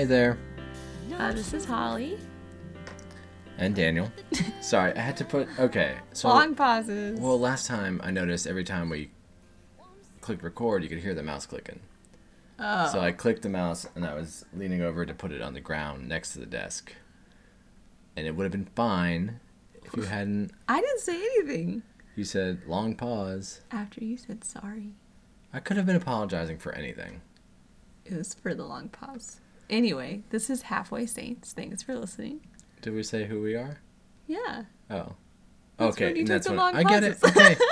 Hey there. Uh, this is Holly. And Daniel. Sorry, I had to put. Okay. So, Long pauses. well, last time I noticed every time we clicked record, you could hear the mouse clicking. oh. So I clicked the mouse and I was leaning over to put it on the ground next to the desk. And it would have been fine if you hadn't. I didn't say anything You said long pause. after you said sorry. I could have been apologizing for anything. It was for the long pause. Anyway, this is Halfway Saints. Thanks for listening. Did we say who we are? Yeah. Oh. That's okay, when you and took that's long I get it. Okay.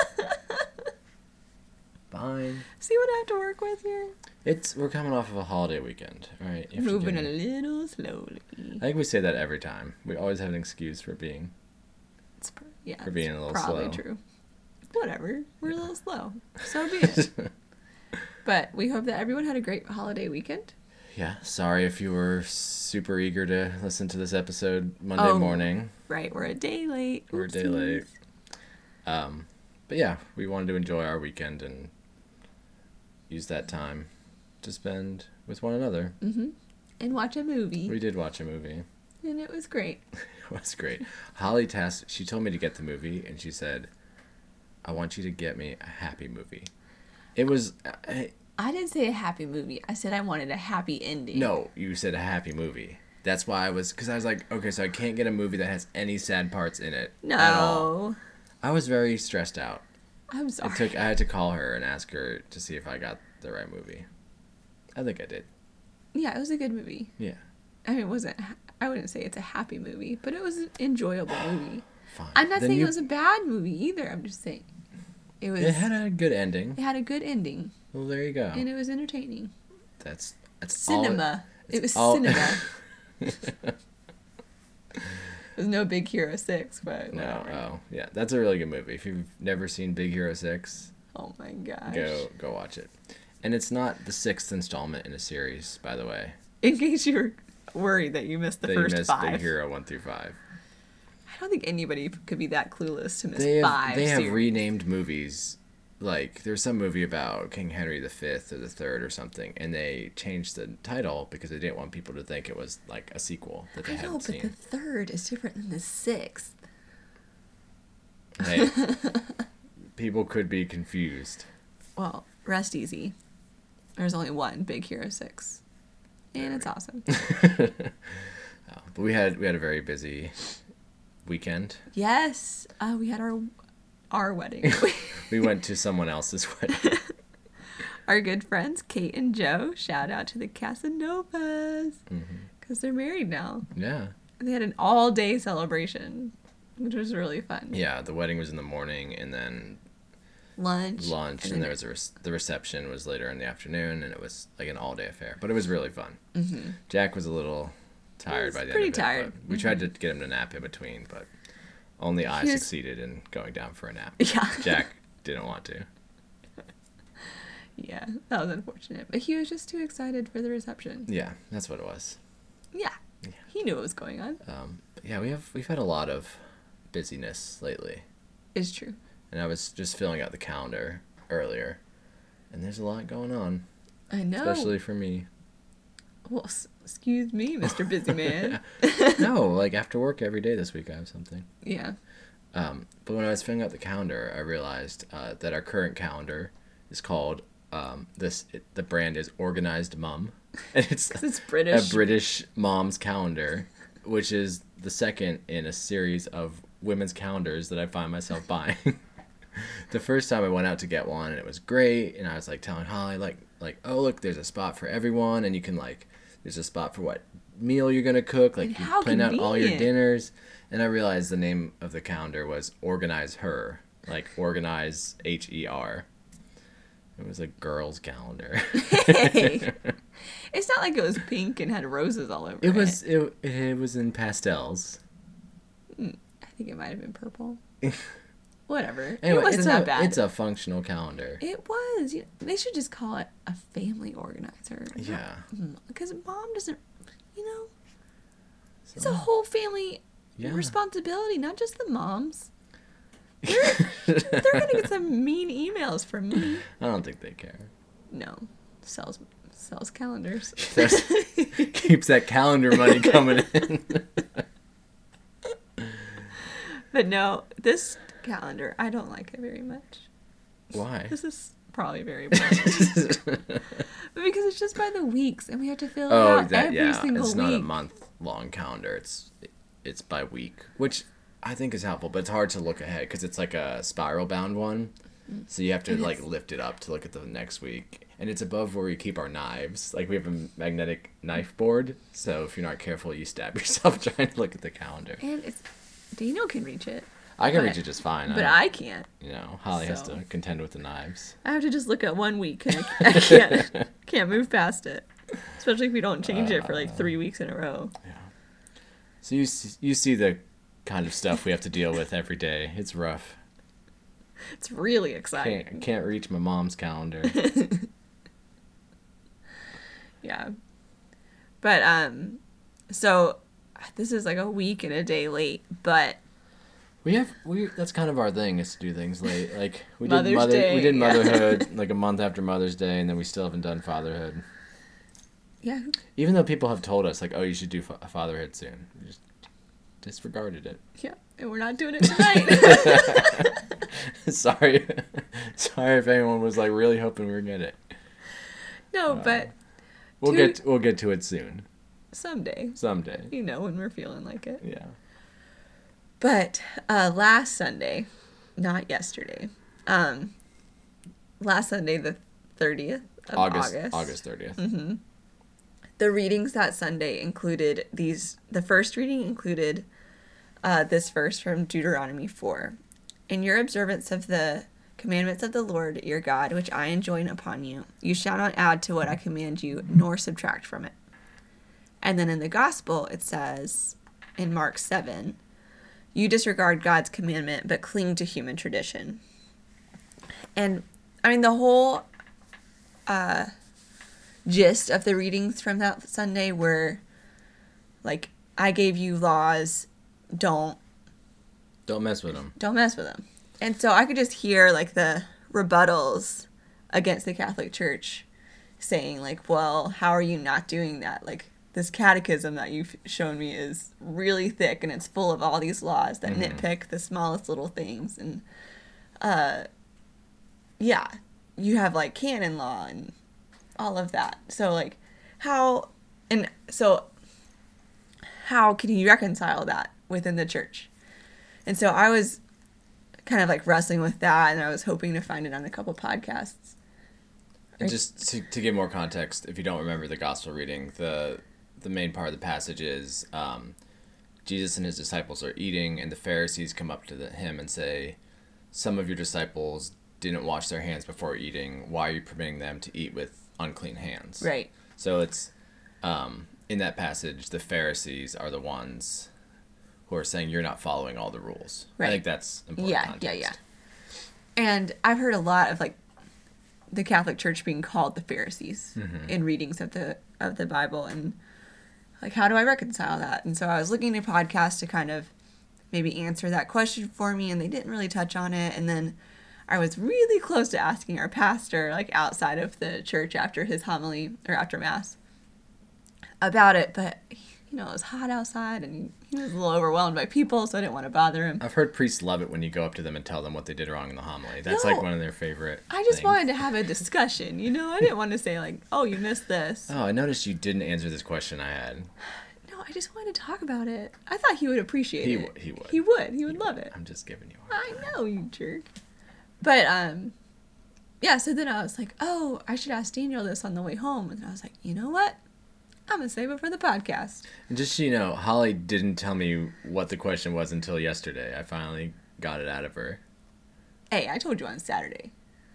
Fine. See what I have to work with here? It's we're coming off of a holiday weekend, all right? Moving a little slowly. I think we say that every time. We always have an excuse for being. It's pr- yeah, For being a little probably slow. Probably true. Whatever. We're a little slow. So be it. but we hope that everyone had a great holiday weekend. Yeah. Sorry if you were super eager to listen to this episode Monday Oh. morning. Right, we're a day late. We're a day late. Um, but yeah, we wanted to enjoy our weekend and use that time to spend with one another. Mm-hmm. And watch a movie. We did watch a movie. and it was great. It was great. Holly tasked. She told me to get the movie, and she said, "I want you to get me a happy movie." It was I, I didn't say a happy movie. I said I wanted a happy ending. no. You said a happy movie. That's why I was because I was like, okay, so I can't get a movie that has any sad parts in it No. at all. I was very stressed out. I'm sorry. It took. I had to call her and ask her to see if I got the right movie. I think I did. Yeah, it was a good movie. Yeah. I mean, it wasn't. I wouldn't say it's a happy movie, but it was an enjoyable movie. Fine. I'm not Then saying you- it was a bad movie either. I'm just saying it was. It had a good ending. it had a good ending Well, there you go. and it was entertaining. That's that's all it- Cinema. It, was all- cinema. There's no Big Hero Six, but No, whatever. oh yeah, that's a really good movie. If you've never seen Big Hero Six, Oh my gosh. go go watch it. And it's not the sixth installment in a series, by the way. In case you were worried that you missed the They first missed five. Big Hero one through five. I don't think anybody could be that clueless to miss They have five. they have series. renamed movies. Like there's some movie about King Henry the Fifth or the Third or something, and they changed the title because they didn't want people to think it was like a sequel that they I know, but seen. the third is different than the sixth. Hey, people could be confused. Well, rest easy. There's only one Big Hero Six, and it's awesome. Oh, but we had we had a very busy weekend. yes, uh, we had our our wedding. We went to someone else's wedding. our good friends Kate and Joe. Shout out to the Casanovas because they're married now. Yeah. They had an all day celebration, which was really fun. Yeah, the wedding was in the morning and then Lunch, lunch and, then- there was a rec- the reception was later in the afternoon and it was like an all-day affair. But it was really fun. Mm-hmm. Jack was a little tired by the pretty end of it. tired. We tried to get him to nap in between, but only I was- succeeded in going down for a nap. Yeah. Jack didn't want to. Yeah, that was unfortunate. But he was just too excited for the reception. Yeah, that's what it was. Yeah. yeah. He knew what was going on. Um, yeah, we have we've had a lot of busyness lately. It's true. And I was just filling out the calendar earlier. And there's a lot going on, I know. especially for me. Well, excuse me, Mr. Busy Man. no, like after work every day this week I have something. yeah. Um, but when I was filling out the calendar, I realized uh, that our current calendar is called um, this. It, the brand is Organized Mum, and it's it's British. a British mom's calendar, which is the second in a series of women's calendars that I find myself buying. the first time I went out to get one, and it was great, and I was like telling Holly like like oh look, there's a spot for everyone, and you can like there's a spot for what meal you're gonna cook, like And you plan out all your dinners. And I realized the name of the calendar was Organize Her, like organize H E R. It was a girl's calendar. Hey. it's not like it was pink and had roses all over it. It was it, it was in pastels. Hmm. I think it might have been purple. Whatever. Anyway, it wasn't it's that a bad. it's a functional calendar. It was. You- They should just call it a family organizer. Yeah. Mm, because mom doesn't, you know, it's a whole family Yeah. responsibility, not just the moms. They're they're gonna get some mean emails from me. I don't think they care. No, sells Sells calendars. Keeps that calendar money coming in. but no, this calendar, I don't like it very much. Why? This is probably very because it's just by the weeks and we have to fill it oh, out that every yeah. single It's week. not a month long calendar. It's it's by week, which I think is helpful, but it's hard to look ahead because it's like a spiral bound one. Mm. So you have to like lift it up to look at the next week, and it's above where we keep our knives. Like we have a magnetic knife board, so if you're not careful, you stab yourself trying to look at the calendar. And it's Daniel can reach it, I can But- reach it just fine. but I, I can't. you know, Holly has to contend with the knives. I have to just look at one week and I, I can't can't move past it. Especially if we don't change it for like three weeks in a row. Yeah. So you see, you see the kind of stuff we have to deal with every day. It's rough. It's really exciting. Can't can't reach my mom's calendar. Yeah. But um so this is like a week and a day late, but We have we that's kind of our thing is to do things late. Like we did mother Day, we did motherhood like a month after Mother's Day, and then we still haven't done fatherhood. yeah, Even though people have told us like, oh, you should do fa- fatherhood soon, we just disregarded it. yeah, and we're not doing it tonight. sorry, sorry if anyone was like really hoping we were gonna get it. no, uh, but We'll Two- get we'll get to it soon, someday, someday. you know, when we're feeling like it. Yeah. But uh last Sunday, not yesterday. Um last Sunday the 30th of August August. August 30th. the readings that Sunday included these. The first reading included uh, this verse from Deuteronomy 4. In your observance of the commandments of the Lord your God, which I enjoin upon you, you shall not add to what I command you, nor subtract from it. And then in the gospel, it says in Mark 7, you disregard God's commandment, but cling to human tradition. And I mean, the whole uh, gist of the readings from that Sunday were like, I gave you laws, don't Don't mess with them. don't mess with them. And so I could just hear like the rebuttals against the Catholic Church saying like, "Well, how are you not doing that? Like this catechism that you've shown me is really thick and it's full of all these laws that nitpick the smallest little things and uh yeah, you have like canon law and all of that. So like how and so how can you reconcile that within the church? And so I was kind of like wrestling with that and I was hoping to find it on a couple podcasts. And just to, to give more context, if you don't remember the gospel reading, the the main part of the passage is um, Jesus and his disciples are eating, and the Pharisees come up to the, him and say, "Some of your disciples didn't wash their hands before eating. Why are you permitting them to eat with unclean hands?" Right. So it's um, in that passage, the Pharisees are the ones who are saying you're not following all the rules. Right. I think that's important. Yeah, context. yeah, yeah. And I've heard a lot of like the Catholic Church being called the Pharisees Mm-hmm. in readings of the of the Bible and like how do I reconcile that? And so I was looking at podcasts to kind of maybe answer that question for me and they didn't really touch on it and then I was really close to asking our pastor like outside of the church after his homily or after mass about it but you know it was hot outside and he, he was a little overwhelmed by people so I didn't want to bother him. I've heard priests love it when you go up to them and tell them what they did wrong in the homily. That's like one of their favorite. I just things. wanted to have a discussion, you know? I didn't want to say, like, oh, you missed this. Oh, I noticed you didn't answer this question I had. No, I just wanted to talk about it. I thought he would appreciate He it. would- he would. He would. He would love it. I'm just giving you. I know, you jerk. But, um, yeah, so then I was like, oh, I should ask Daniel this on the way home. And I was like, you know what? I'm to save it for the podcast. And just so you know, Holly didn't tell me what the question was until yesterday. I finally got it out of her. Hey, I told you on Saturday.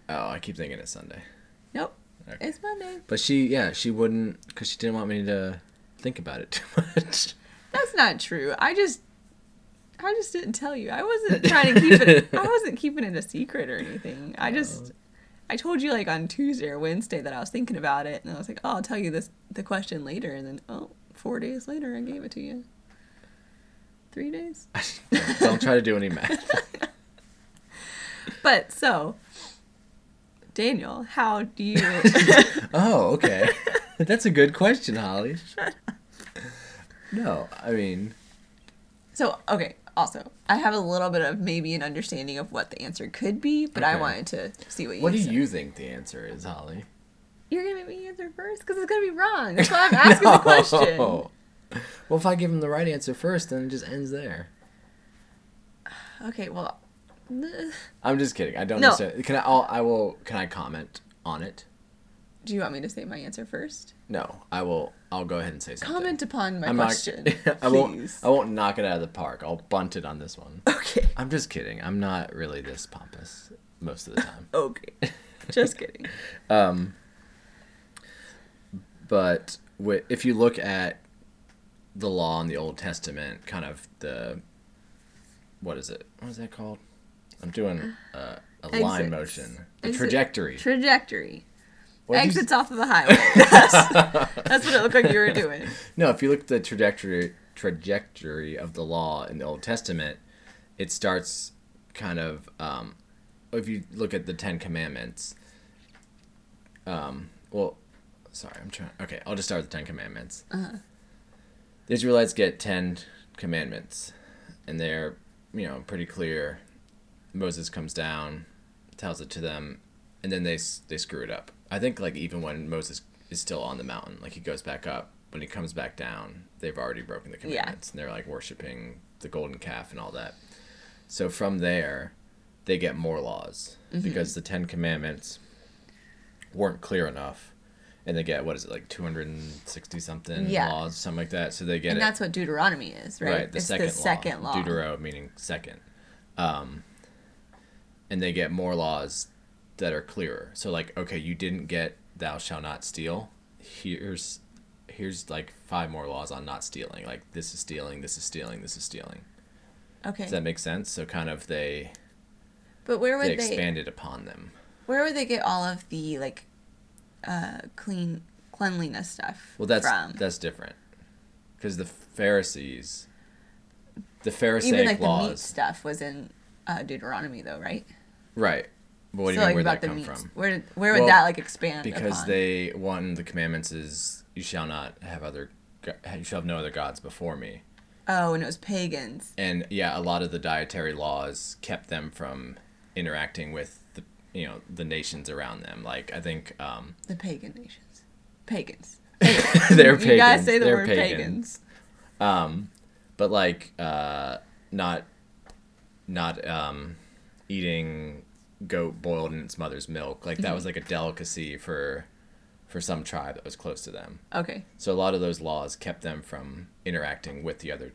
Oh, I keep thinking it's Sunday. Nope. Okay. It's Monday. But she, yeah, she wouldn't, because she didn't want me to think about it too much. That's not true. I just. I just didn't tell you. I wasn't trying to keep it. I wasn't keeping it a secret or anything. I just, I told you like on Tuesday or Wednesday that I was thinking about it, and I was like, "Oh, I'll tell you this the question later." And then, oh, four days later, I gave it to you. Three days. Don't try to do any math. But so, Daniel, how do you? Oh, okay. That's a good question, Holly. No, I mean, So, okay, also, I have a little bit of maybe an understanding of what the answer could be, but I wanted to see what you what do said. you think the answer is, Holly? You're going to make me answer first because it's going to be wrong. That's why I'm asking the question. No. Well, if I give him the right answer first, then it just ends there. Okay, well. I'm just kidding. I don't No. necessarily. Can I? I'll, I will. Can I comment on it? Do you want me to say my answer first? No, I will. I'll go ahead and say something. Comment upon my I'm question. not. I won't. I won't knock it out of the park. I'll bunt it on this one. Okay. I'm just kidding. I'm not really this pompous most of the time. Okay. Just kidding. Um, but if you look at the law in the Old Testament, kind of the what is it? What is that called? I'm doing uh, a line motion, a Exit- trajectory. Trajectory. What Exits off of the highway. That's, that's what it looked like you were doing. No, if you look at the trajectory trajectory of the law in the Old Testament, it starts kind of um, if you look at the Ten Commandments. Um, well, sorry, I'm trying. Okay, I'll just start with the Ten Commandments. Uh-huh. The Israelites get ten commandments, and they're you know pretty clear. Moses comes down, tells it to them, and then they they screw it up. I think like even when Moses is still on the mountain, like he goes back up, when he comes back down, they've already broken the Yeah. commandments, and they're like worshiping the golden calf and all that. So from there, they get more laws Mm-hmm. because the Ten Commandments weren't clear enough, and they get what is it like two hundred and sixty something Yeah. laws, something like that. So they get And it that's what Deuteronomy is, right? the it's second the second law. Deutero meaning second. Um, and they get more laws that are clearer. So like, okay, you didn't get thou shall not steal. Here's here's like five more laws on not stealing. Like this is stealing, this is stealing, this is stealing. Okay. Does that make sense? So kind of they but where would they, expanded upon them. where would they get all of the like uh clean cleanliness stuff Well, that's from? that's different. Because the Pharisees, the Pharisaic Even like the meat stuff was in uh, Deuteronomy though, right? right? What do so you like mean? Where about that come meats. from? Where where would Well, that like expand because upon? they one of the commandments is you shall not have other you shall have no other gods before me Oh, and it was pagans. and yeah a lot of the dietary laws kept them from interacting with the you know the nations around them like i think um The pagan nations. Pagans. they're You guys say the they're word pagan. pagans. um but like uh not not um eating goat boiled in its mother's milk like that Mm-hmm. was like a delicacy for for some tribe that was close to them Okay. So a lot of those laws kept them from interacting with the other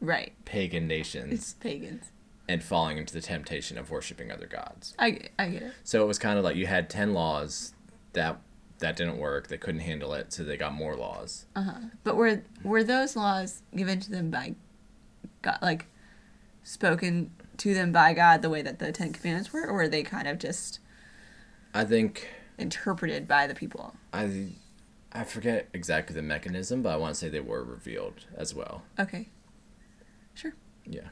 Right. pagan nations It's pagans. and falling into the temptation of worshiping other gods. I get, I get it. So it was kind of like you had 10 laws that that didn't work. They couldn't handle it, so they got more laws. Uh-huh. But were were those laws given to them by God, like spoken to them by God the way that the Ten Commandments were, or were they kind of just I think interpreted by the people? I I forget exactly the mechanism, but I want to say they were revealed as well. Okay. Sure. Yeah.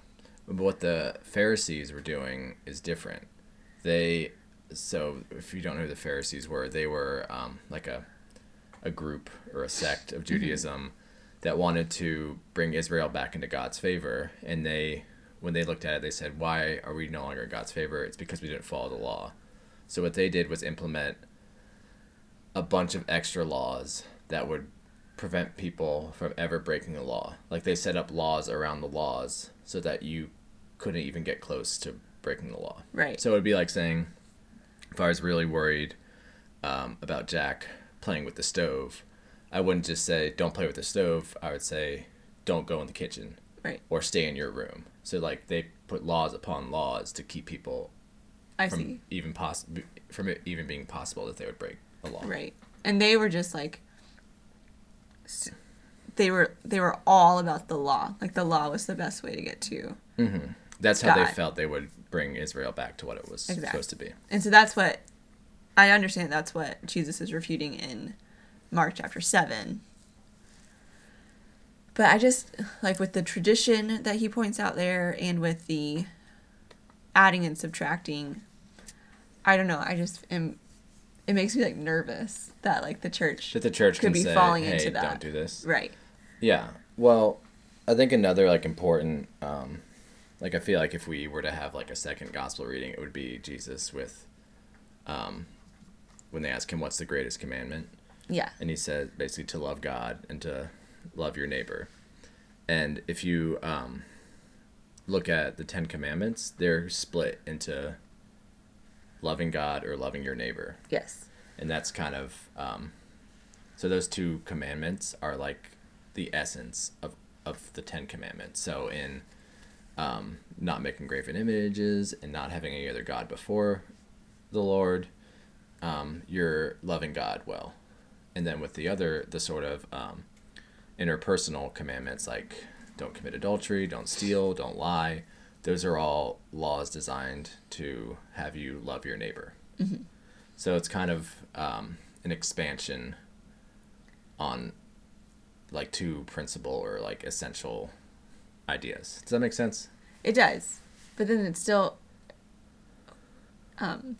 But what the Pharisees were doing is different. They so if you don't know who the Pharisees were, they were um, like a a group or a sect of Judaism that wanted to bring Israel back into God's favor and they when they looked at it they said, "Why are we no longer in God's favor? It's because we didn't follow the law." So what they did was implement a bunch of extra laws that would prevent people from ever breaking the law. Like they set up laws around the laws so that you couldn't even get close to breaking the law. Right. So it would be like saying, if I was really worried um, about Jack playing with the stove, I wouldn't just say, don't play with the stove. I would say, don't go in the kitchen Right. or stay in your room. So like they put laws upon laws to keep people I from see. even poss- from it even being possible that they would break a law. Right. And they were just like they were they were all about the law. Like the law was the best way to get to. Mm-hmm. That's how they felt they would bring Israel back to what it was Exactly. supposed to be. And so that's what I understand that's what Jesus is refuting in Mark chapter 7. But I just like with the tradition that he points out there and with the adding and subtracting I don't know, I just am it makes me like nervous that like the church That the church could be say, falling "Hey, into that. don't do this." right. Yeah. Well, I think another like important, um, like I feel like if we were to have like a second gospel reading, it would be Jesus with, um, when they ask him what's the greatest commandment, Yeah. and he said basically to love God and to love your neighbor. And if you um, look at the Ten Commandments, they're split into loving God or loving your neighbor Yes. and that's kind of um, so those two commandments are like the essence of of the Ten Commandments. So in um, not making graven images and not having any other god before the Lord, um, you're loving God well, and then with the other the sort of um, interpersonal commandments like don't commit adultery, don't steal, don't lie. Those are all laws designed to have you love your neighbor. So it's kind of um, an expansion on like two principal or like essential ideas. Does that make sense? It does. But then it's still um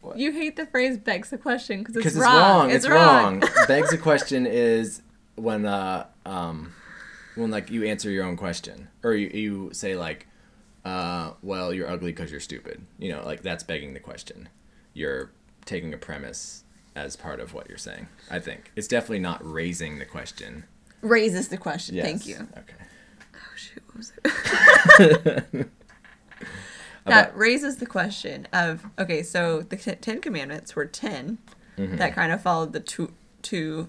What? you hate the phrase begs the question because it's, it's wrong. wrong. It's, It's wrong. Begs the question is when uh um when like you answer your own question or you, you say like uh well you're ugly because you're stupid. You know like that's begging the question. You're taking a premise as part of what you're saying. I think it's definitely not raising the question. Raises the question. Thank you. Okay. Oh shoot, what was it? that About- raises the question of okay, so the t- Ten Commandments were 10 Mm-hmm. that kind of followed the two two,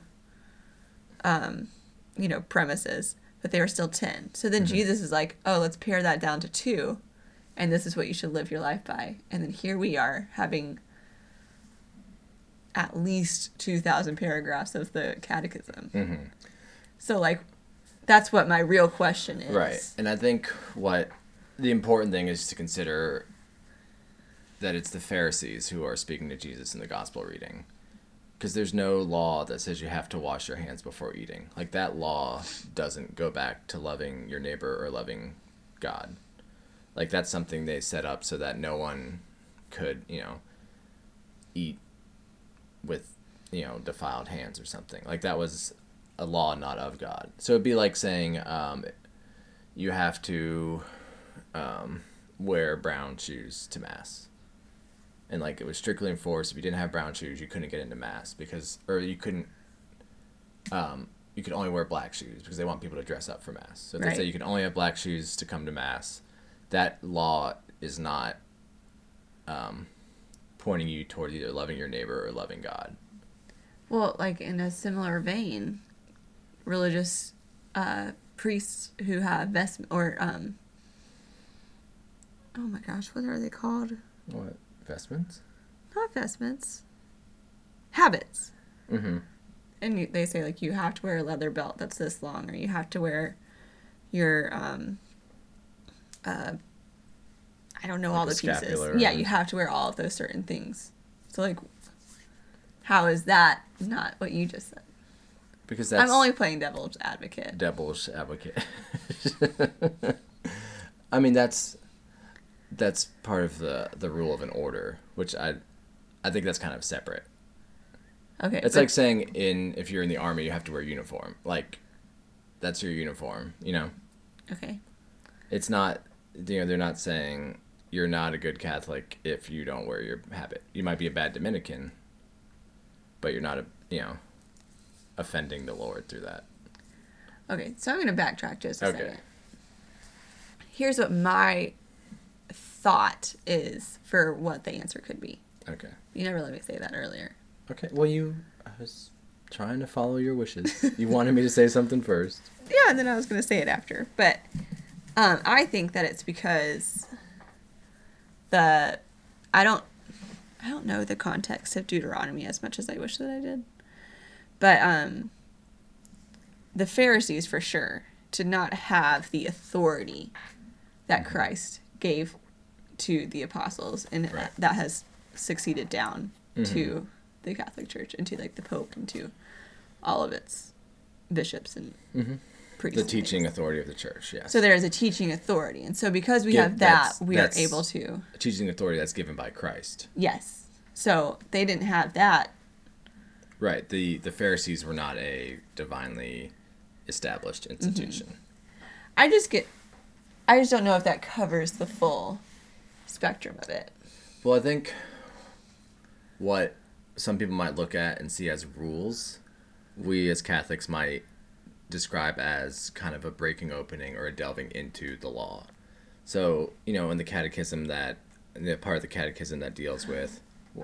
um, you know, premises, but they were still ten. So Mm-hmm. then Jesus is like, oh, let's pare that down to two, and this is what you should live your life by. And then here we are having at least two thousand paragraphs of the Catechism. Mm-hmm. So like, that's what my real question is. Right. And I think what the important thing is to consider that it's the Pharisees who are speaking to Jesus in the gospel reading. Because there's no law that says you have to wash your hands before eating. Like that law doesn't go back to loving your neighbor or loving God. Like that's something they set up so that no one could, you know, eat with, you know, defiled hands or something. Like that was a law not of God. So it'd be like saying um, you have to um, wear brown shoes to mass. And like it was strictly enforced. If you didn't have brown shoes, you couldn't get into mass because, or you couldn't. Um, you could only wear black shoes because they want people to dress up for mass. So if they say you can only have black shoes to come to mass, that law is not um, pointing you toward either loving your neighbor or loving God. Well, like in a similar vein, religious uh, priests who have vest or um. Oh my gosh, what are they called? What vestments? Not vestments. Habits. Mm-hmm. And you, they say like you have to wear a leather belt that's this long, or you have to wear your um. Uh, I don't know all the pieces. Yeah, you have to wear all of those certain things. So like, how is that not what you just said? Because that's I'm only playing devil's advocate. devil's advocate. I mean that's that's part of the the rule of an order, which I I think that's kind of separate. Okay. It's but- like saying in if you're in the army you have to wear uniform. Like that's your uniform, you know. okay. It's not you know they're not saying you're not a good Catholic if you don't wear your habit. You might be a bad Dominican, but you're not a you know offending the Lord through that. Okay. So I'm gonna backtrack just a Okay. second. Here's what my thought is for what the answer could be. Okay. You never let me say that earlier. Okay. Well, you. I was trying to follow your wishes. You wanted me to say something first. Yeah, and then I was gonna say it after, but um, I think that it's because the I don't I don't know the context of Deuteronomy as much as I wish that I did, but um, the Pharisees for sure did not have the authority that Christ gave to the apostles, and Right. that has succeeded down to the Catholic Church and to like the Pope and to all of its bishops and Mhm. priests. The teaching things. authority of the church. Yes. So there is a teaching authority, and so because we Yeah, have that, we are able to a teaching authority that's given by Christ. yes. So they didn't have that. Right. The the Pharisees were not a divinely established institution. I just get, I just don't know if that covers the full spectrum of it. Well, I think what some people might look at and see as rules, we as Catholics might describe as kind of a breaking opening or a delving into the law. So, you know, in the catechism that the part of the catechism that deals with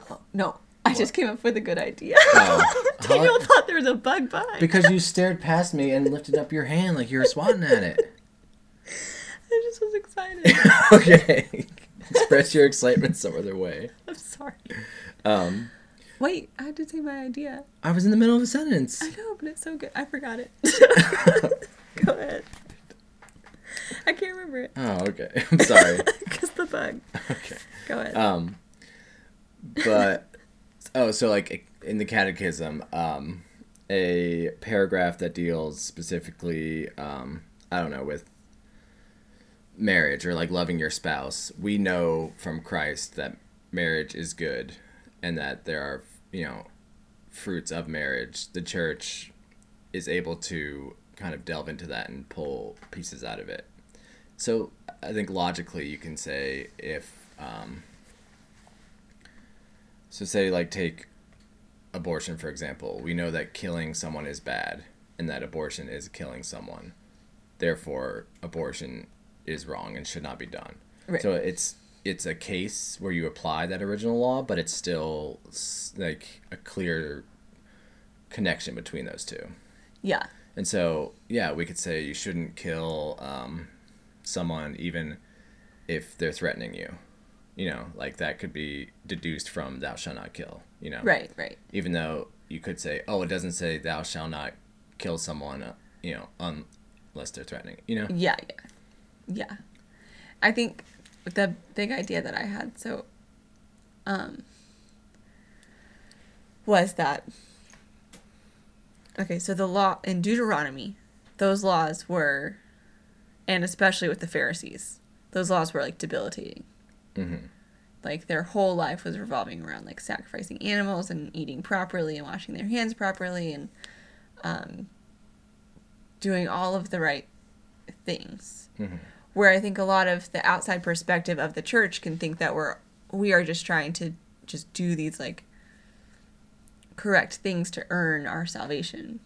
Oh, no, I just came up with a good idea. Oh. Daniel How- thought there was a bug behind. because you stared past me and lifted up your hand like you were swatting at it. I just was excited. okay. Express your excitement some other way. I'm sorry. Um, Wait, I had to say my idea. I was in the middle of a sentence. I know, but it's so good. I forgot it. Go ahead. I can't remember it. Oh, okay. I'm sorry. Because the bug. Okay. Go ahead. Um, but oh, so like in the catechism, um, a paragraph that deals specifically, um, I don't know, with marriage or like loving your spouse. We know from Christ that marriage is good, and that there are you know fruits of marriage. The church is able to kind of delve into that and pull pieces out of it. So I think logically you can say if um, so say like take abortion for example. We know that killing someone is bad and that abortion is killing someone. Therefore, abortion is wrong and should not be done. Right. So it's it's a case where you apply that original law, but it's still like a clear connection between those two. yeah. And so, yeah, we could say you shouldn't kill um, someone even if they're threatening you. You know, like that could be deduced from "thou shalt not kill." You know, Right, right. Even though you could say, "Oh, it doesn't say thou shalt not kill someone," uh, you know, un- unless they're threatening. You know, Yeah, yeah. Yeah. I think the big idea that I had, so, um, was that, okay, so the law in Deuteronomy, those laws were, and especially with the Pharisees, those laws were like debilitating. Mhm. Like their whole life was revolving around like sacrificing animals and eating properly and washing their hands properly and um, doing all of the right things. Mhm. Where I think a lot of the outside perspective of the church can think that we're we are just trying to just do these like correct things to earn our salvation.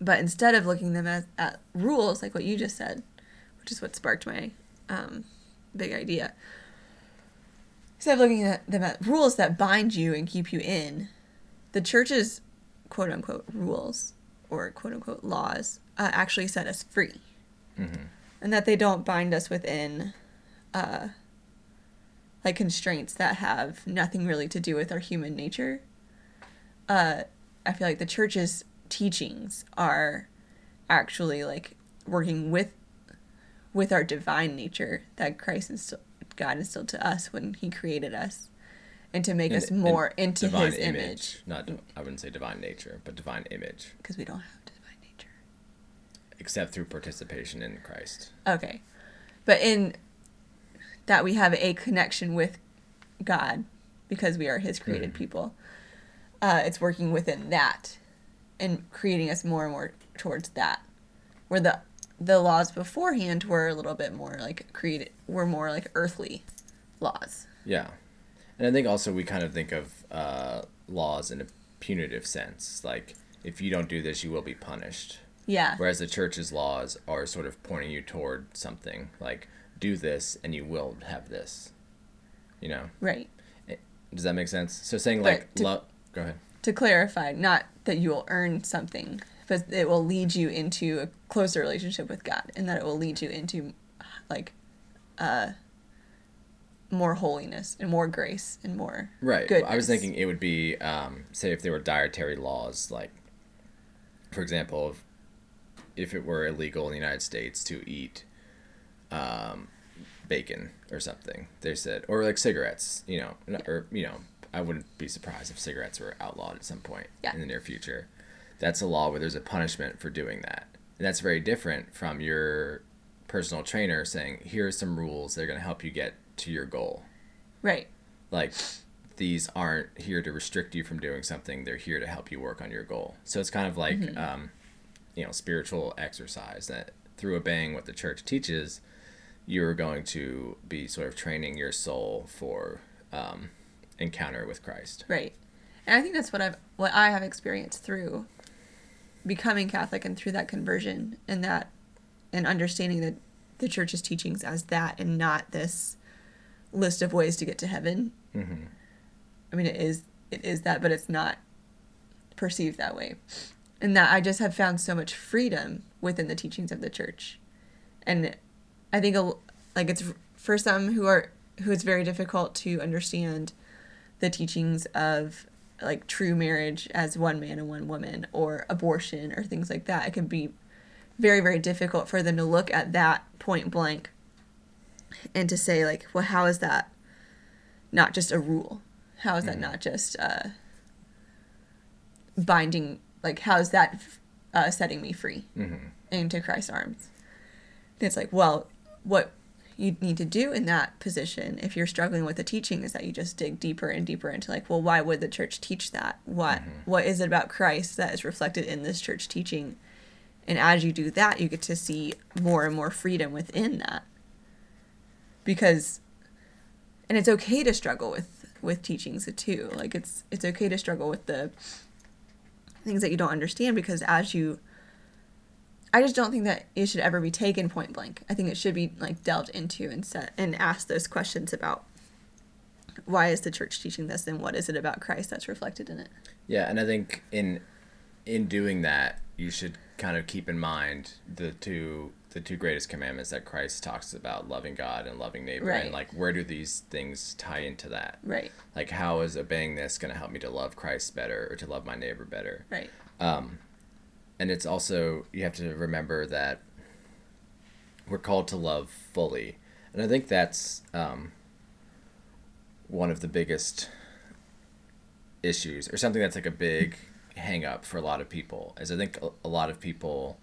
But instead of looking them as at rules, like what you just said, which is what sparked my um, big idea, instead of looking at them at rules that bind you and keep you in, the church's quote unquote rules or quote unquote laws uh, actually set us free. Mhm. And that they don't bind us within uh, like constraints that have nothing really to do with our human nature. Uh, I feel like the church's teachings are actually like working with with our divine nature that Christ instilled, God instilled to us when He created us, and to make And- us more and into divine His image Not, I wouldn't say divine nature, but divine image, because we don't have nature. Except through participation in Christ. Okay. But in that we have a connection with God because we are his created Mhm. people. Uh, it's working within that and creating us more and more towards that. Where the the laws beforehand were a little bit more like created were more like earthly laws. Yeah. And I think also we kind of think of uh, laws in a punitive sense. Like, if you don't do this, you will be punished. Yeah. Whereas the church's laws are sort of pointing you toward something. Like, do this and you will have this. You know? Right. Does that make sense? So saying, But like, to- go ahead. To clarify, not that you will earn something, but it will lead you into a closer relationship with God and that it will lead you into like uh more holiness and more grace and more Right. goodness. I was thinking it would be, um, say, if there were dietary laws, like, for example, if, if it were illegal in the United States to eat um, bacon or something, they said, or like cigarettes, you know, n- or, you know, I wouldn't be surprised if cigarettes were outlawed at some point Yeah. in the near future. That's a law where there's a punishment for doing that. And that's very different from your personal trainer saying, here are some rules that are going to help you get to your goal right. like these aren't here to restrict you from doing something they're here to help you work on your goal so it's kind of like Mm-hmm. um, you know spiritual exercise that through obeying what the church teaches you're going to be sort of training your soul for um, encounter with christ Right. And I think that's what I've what I have experienced through becoming Catholic and through that conversion and that and understanding that the church's teachings as that and not this list of ways to get to heaven. mm-hmm. I mean it is it is that but it's not perceived that way. And that I just have found so much freedom within the teachings of the church. And I think like it's for some who are who it's very difficult to understand the teachings of like true marriage as one man and one woman or abortion or things like that. It can be very very difficult for them to look at that point blank and to say like, well, how is that not just a rule? How is that not just uh, binding? Like, how is that uh, setting me free Mm-hmm. into Christ's arms? And it's like, well, what you need to do in that position, if you're struggling with the teaching, is that you just dig deeper and deeper into like, well, why would the church teach that? What what is it about Christ that is reflected in this church teaching? And as you do that, you get to see more and more freedom within that. Because and it's okay to struggle with with teachings too. Like it's it's okay to struggle with the things that you don't understand because as you I just don't think that it should ever be taken point blank. I think it should be like delved into and set and asked those questions about why is the church teaching this and what is it about Christ that's reflected in it. Yeah, and I think in in doing that, you should kind of keep in mind the two the two greatest commandments that Christ talks about, loving God and loving neighbor, Right. and like where do these things tie into that? Right. Like how is obeying this going to help me to love Christ better or to love my neighbor better? Right. Um, and it's also you have to remember that we're called to love fully, and I think that's um, one of the biggest issues, or something that's like a big hang up for a lot of people. Is I think a, a lot of people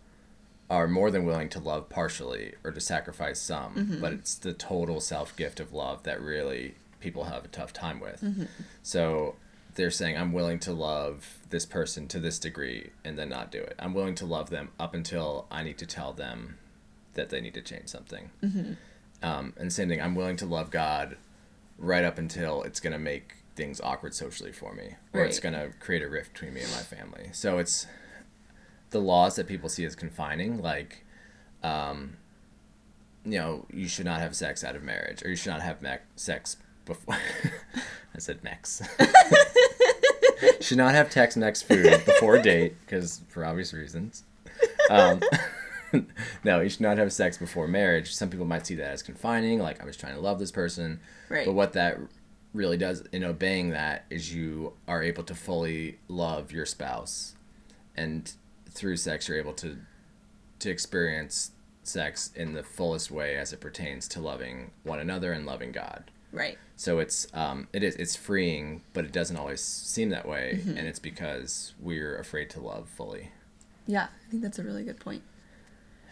are more than willing to love partially or to sacrifice some, mm-hmm. but it's the total self gift of love that really people have a tough time with. Mm-hmm. So they're saying, I'm willing to love this person to this degree and then not do it. I'm willing to love them up until I need to tell them that they need to change something. Mm-hmm. Um, and same thing, I'm willing to love God right up until it's going to make things awkward socially for me or it's going to create a rift between me and my family. So it's the laws that people see as confining, like, um, you know, you should not have sex out of marriage or you should not have sex before. I said mex. should not have Tex Mex food before date because for obvious reasons. Um, no, you should not have sex before marriage. Some people might see that as confining, like I'm just trying to love this person. Right. But what that really does in obeying that is you are able to fully love your spouse, and through sex you're able to to experience sex in the fullest way as it pertains to loving one another and loving God. Right. So it's um it is it's freeing, but it doesn't always seem that way, and it's because we're afraid to love fully. Yeah, I think that's a really good point.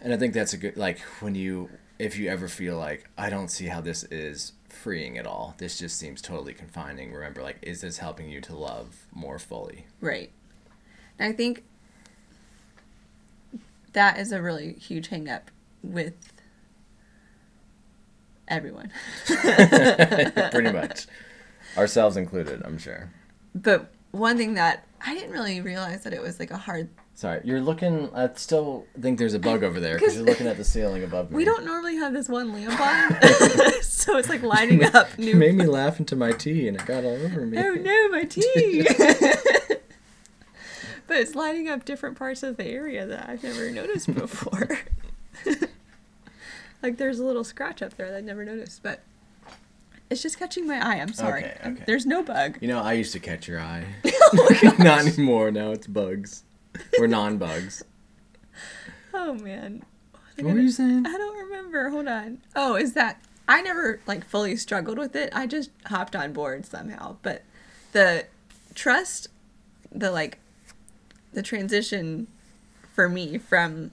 And I think that's a good like when you if you ever feel like I don't see how this is freeing at all. This just seems totally confining. Remember like is this helping you to love more fully? Right. And I think that is a really huge hang up with everyone. Pretty much. Ourselves included, I'm sure. But one thing that I didn't really realize that it was like a hard Sorry, you're looking. I still think there's a bug over there because you're looking at the ceiling above me. We don't normally have this one lamp on, so it's like lighting up You new. made me laugh into my tea and it got all over me. Oh no, my tea! But it's lighting up different parts of the area that I've never noticed before. like there's a little scratch up there that I've never noticed, but it's just catching my eye. I'm sorry. Okay, okay. There's no bug. You know, I used to catch your eye. Oh Not anymore. Now it's bugs. Or non-bugs. Oh man. Oh, I What were you saying? I don't remember. Hold on. Oh, is that I never like fully struggled with it. I just hopped on board somehow. But the trust, the like, the transition for me from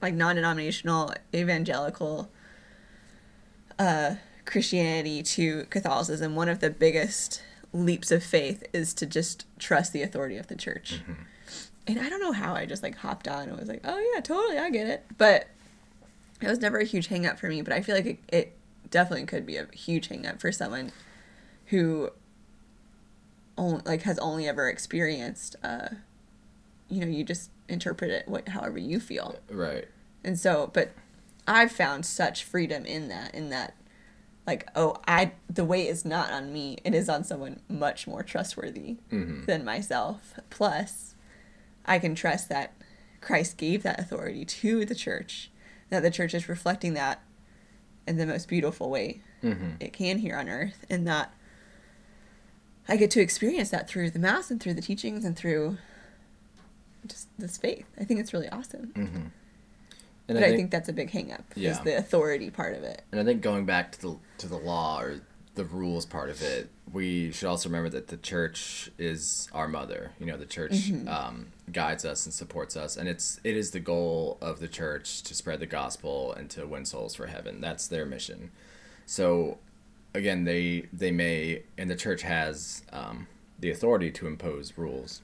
like non-denominational evangelical uh Christianity to Catholicism, one of the biggest leaps of faith is to just trust the authority of the church. And I don't know how I just like hopped on and was like, oh yeah, totally, I get it. But it was never a huge hang up for me, but I feel like it, it definitely could be a huge hang up for someone who only like has only ever experienced uh you know, you just interpret it what however you feel. Right. And so, but I've found such freedom in that, in that, like, oh, I, the weight is not on me. It is on someone much more trustworthy Mhm. than myself. Plus, I can trust that Christ gave that authority to the church, that the church is reflecting that in the most beautiful way Mhm. it can here on earth, and that I get to experience that through the Mass and through the teachings and through just this faith. I think it's really awesome. Mhm. And but I think, that's a big hang up is the authority part of it. And I think going back to the to the law or the rules part of it, we should also remember that the church is our mother. You know, the church Mm-hmm. um, guides us and supports us, and it's it is the goal of the church to spread the gospel and to win souls for heaven. That's their mission. So, again, they they may and the church has um, the authority to impose rules,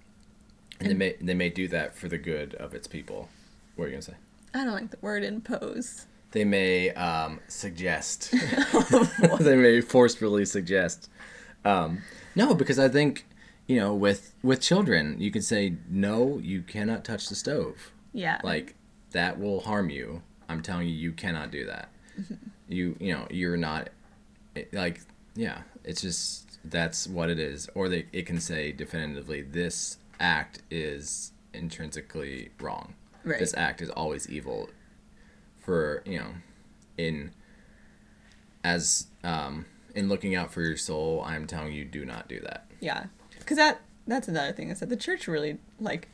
and they may they may do that for the good of its people. What are you gonna say? I don't like the word impose. they may um, suggest they may forcefully suggest um, no because i think you know with with children you can say no you cannot touch the stove Yeah. like that will harm you i'm telling you you cannot do that you you know you're not it- like yeah it's just that's what it is or they it can say definitively this act is intrinsically wrong Right. this act is always evil for you know in as um in looking out for your soul i'm telling you do not do that yeah. Because that that's another thing is that the church really like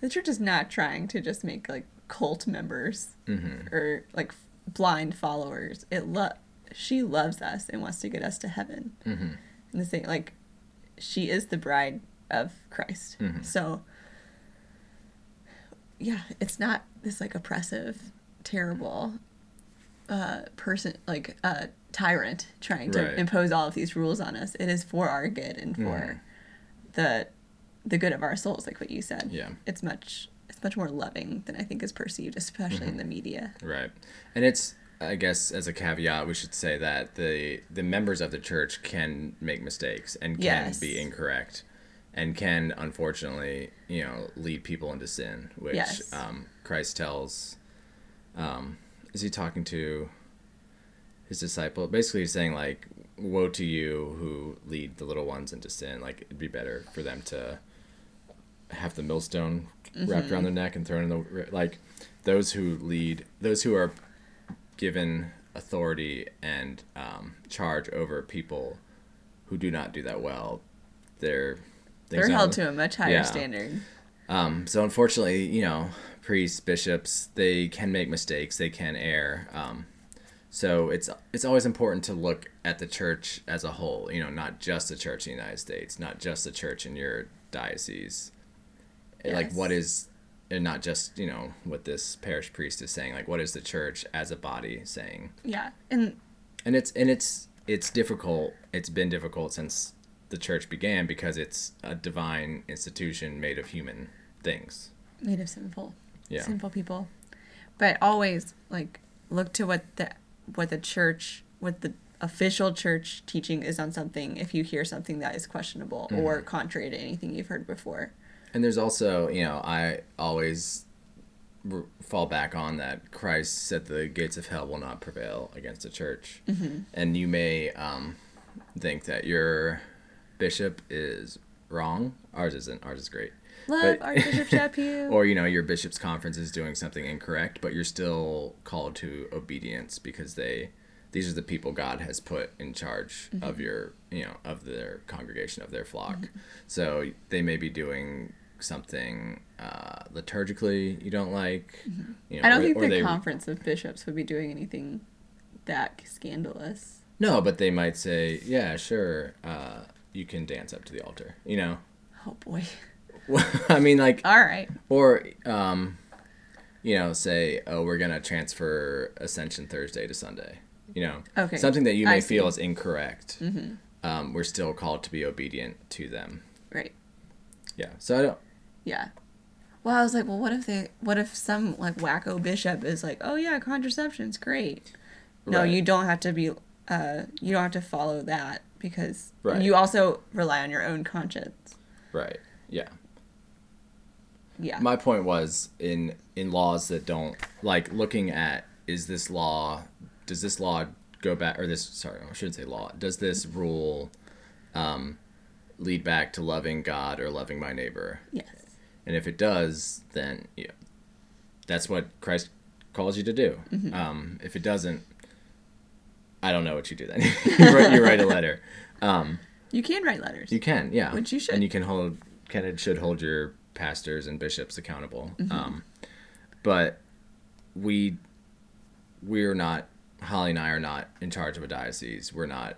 the church is not trying to just make like cult members mm-hmm. or like blind followers. It lo- she loves us and wants to get us to heaven. Mm-hmm. And the same, like she is the bride of Christ. Mhm. So yeah, it's not this like oppressive, terrible uh person like uh tyrant trying to Right. impose all of these rules on us. It is for our good and for Mhm. the the good of our souls, like what you said. Yeah. It's much it's much more loving than I think is perceived, especially Mm-hmm. in the media. Right. And it's I guess as a caveat we should say that the the members of the church can make mistakes and can Yes. be incorrect and can unfortunately, you know, lead people into sin, which Yes. um, Christ tells um, is he talking to his disciple? Basically he's saying like woe to you who lead the little ones into sin, like it'd be better for them to have the millstone wrapped around their neck and thrown in the like those who lead those who are given authority and um, charge over people who do not do that well they're They're held to a much higher Yeah. standard. um, so unfortunately you know priests bishops they can make mistakes they can err um, so it's it's always important to look at the church as a whole you know not just the church in the united states not just the church in your diocese like what is and not just you know what this parish priest is saying like what is the church as a body saying Yeah. And and it's and it's it's difficult it's been difficult since the church began because it's a divine institution made of human things made of sinful yeah sinful people. But always like look to what the what the church what the official church teaching is on something if you hear something that is questionable Mm-hmm. or contrary to anything you've heard before. And there's also you know i always r- fall back on that christ said the gates of hell will not prevail against the church. Mm-hmm. And you may um, think that your bishop is wrong. Ours isn't. Ours is great. Love But- Archbishop Chaput. or you know your bishop's conference is doing something incorrect but you're still called to obedience because they these are the people god has put in charge of mm-hmm. your you know of their congregation of their flock. Mm-hmm. So they may be doing something uh, liturgically you don't like you know I don't or- think or the they- conference of bishops would be doing anything that scandalous. no but they might say yeah sure uh, you can dance up to the altar you know Oh boy. i mean like All right. Or, um, you know, say, oh, we're gonna transfer Ascension Thursday to Sunday. You know, Okay, something that you I may see. feel is incorrect. Um, we're still called to be obedient to them. Right. Yeah. So I don't. Yeah. Well, I was like, well, what if they, what if some like wacko bishop is like, oh yeah, contraception's great. No, Right. you don't have to be, uh, you don't have to follow that because Right. you also rely on your own conscience. Right. Yeah. Yeah. My point was in in laws that don't like looking at is this law does this law go back or this sorry I shouldn't say law does this rule um, lead back to loving God or loving my neighbor yes. And if it does then yeah that's what Christ calls you to do um, if it doesn't I don't know what you do then you, write, you write a letter um, You can write letters. you can, yeah. Which you should. And you can hold, can and should hold your pastors and bishops accountable. Mm-hmm. Um, but we, we're not. Holly and I are not in charge of a diocese. We're not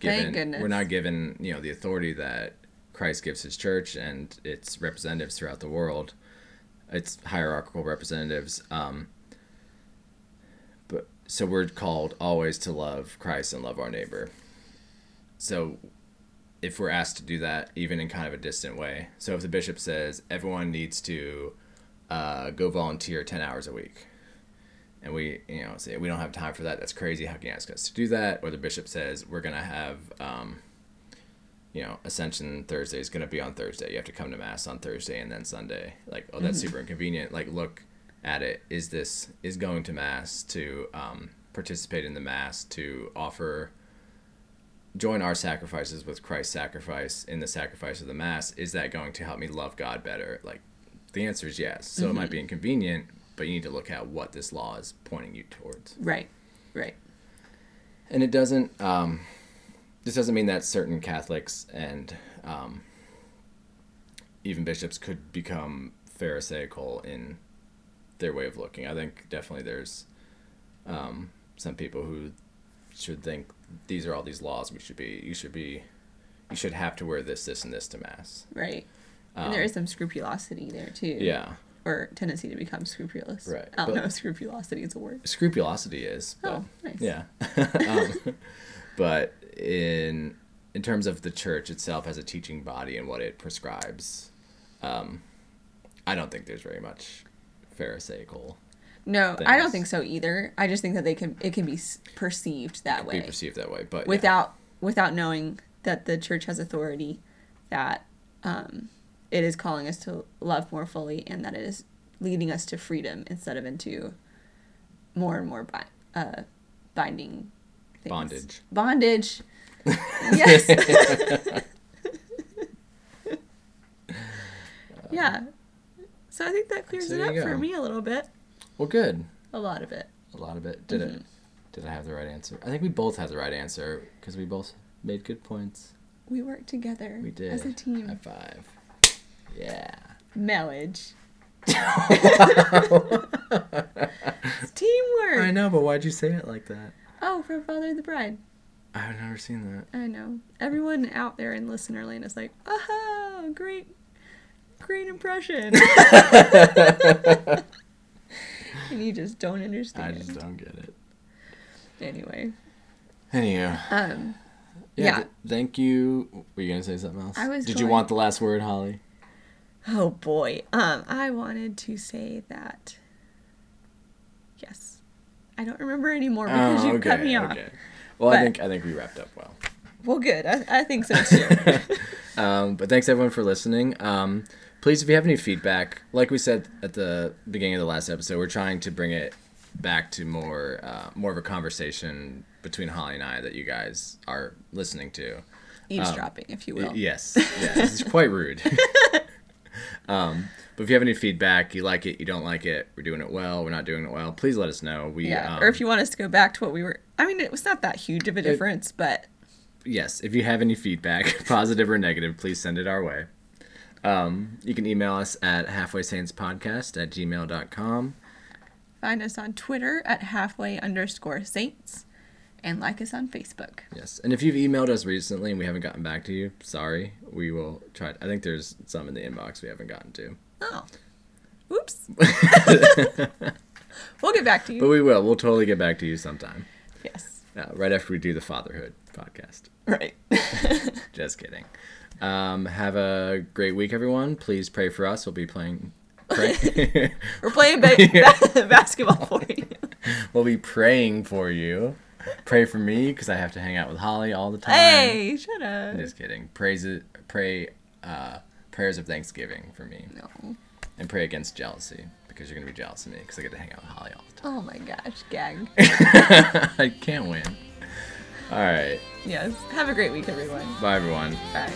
Thank given. goodness. We're not given, you know, the authority that Christ gives His church and its representatives throughout the world. Its hierarchical representatives. Um, but so we're called always to love Christ and love our neighbor. So if we're asked to do that, even in kind of a distant way. So if the bishop says everyone needs to uh, go volunteer 10 hours a week, and we, you know, say we don't have time for that, that's crazy. How can you ask us to do that? Or the bishop says we're going to have, um, you know, Ascension Thursday is going to be on Thursday. You have to come to Mass on Thursday and then Sunday. Like, oh, that's super inconvenient. Like, look at it. Is this, is going to Mass to um, participate in the Mass, to offer join our sacrifices with Christ's sacrifice in the sacrifice of the Mass, is that going to help me love God better? Like, the answer is yes. So it might be inconvenient, but you need to look at what this law is pointing you towards. Right. Right. And it doesn't, um, this doesn't mean that certain Catholics and um, even bishops could become Pharisaical in their way of looking. I think definitely there's um, some people who should think these are all these laws we should be, you should be, you should have to wear this, this, and this to Mass. Right. and there is some scrupulosity there too. Um, Yeah. Or tendency to become scrupulous. Right, I don't but- know if scrupulosity is a word. Scrupulosity is, but Oh, nice. yeah. um, but in in terms of the church itself as a teaching body and what it prescribes, um, I don't think there's very much Pharisaical No, I don't think so either. I just think that they can it can be perceived that be way perceived that way. But yeah. without without knowing that the church has authority that um, it is calling us to love more fully and that it is leading us to freedom instead of into more and more bi- uh, binding things. Bondage. Bondage. yes. yeah. So I think that clears So it up for me a little bit. well, good. A lot of it. A lot of it. Did Mm-hmm. it? Did I have the right answer? I think we both had the right answer because we both made good points. We worked together We did. as a team. High five. Yeah. Marriage. It's teamwork. I know, but why'd you say it like that? Oh, for Father of the Bride. I've never seen that. I know. Everyone out there in listener land is like, aha, great, great impression. and you just don't understand. I just don't get it. Anyway, Anywho, um, yeah. Yeah. th- thank you. Were you gonna say something else? I was Did you want the last word, Holly? oh boy, um, I wanted to say that. Yes, I don't remember anymore because you cut me off. Oh, Well, I think I think we wrapped up well. Well, good. I, I think so too. Um, but thanks everyone for listening. Um, please, if you have any feedback, like we said at the beginning of the last episode, we're trying to bring it back to more uh, more of a conversation between Holly and I that you guys are listening to. Eavesdropping, if you will. Yes, yeah, it's quite rude. um, but if you have any feedback, you like it, you don't like it, we're doing it well, we're not doing it well, please let us know. We Yeah, um, or if you want us to go back to what we were. I mean, it was not that huge of a difference, but yes, if you have any feedback, positive or negative, please send it our way. Um, you can email us at halfwaysaintspodcast at gmail.com. find us on Twitter at halfway underscore saints and like us on Facebook. Yes, and if you've emailed us recently and we haven't gotten back to you, sorry. We will try. I think there's some in the inbox we haven't gotten to, Oh, oops. we'll get back to you. but we will. We'll totally get back to you sometime. yes. Uh, right after we do the fatherhood podcast. Right. Just kidding. Um, have a great week, everyone. Please pray for us. We'll be playing. Pray- We're playing ba- ba- basketball for you. we'll be praying for you. Pray for me because I have to hang out with Holly all the time. Hey, shut up. Just kidding. Praise it. Pray. Uh, prayers of thanksgiving for me, No. and pray against jealousy because you're gonna be jealous of me because I get to hang out with Holly all the time. Oh my gosh, gag. I can't win. All right. yes. Have a great week, everyone. Bye, everyone. Bye.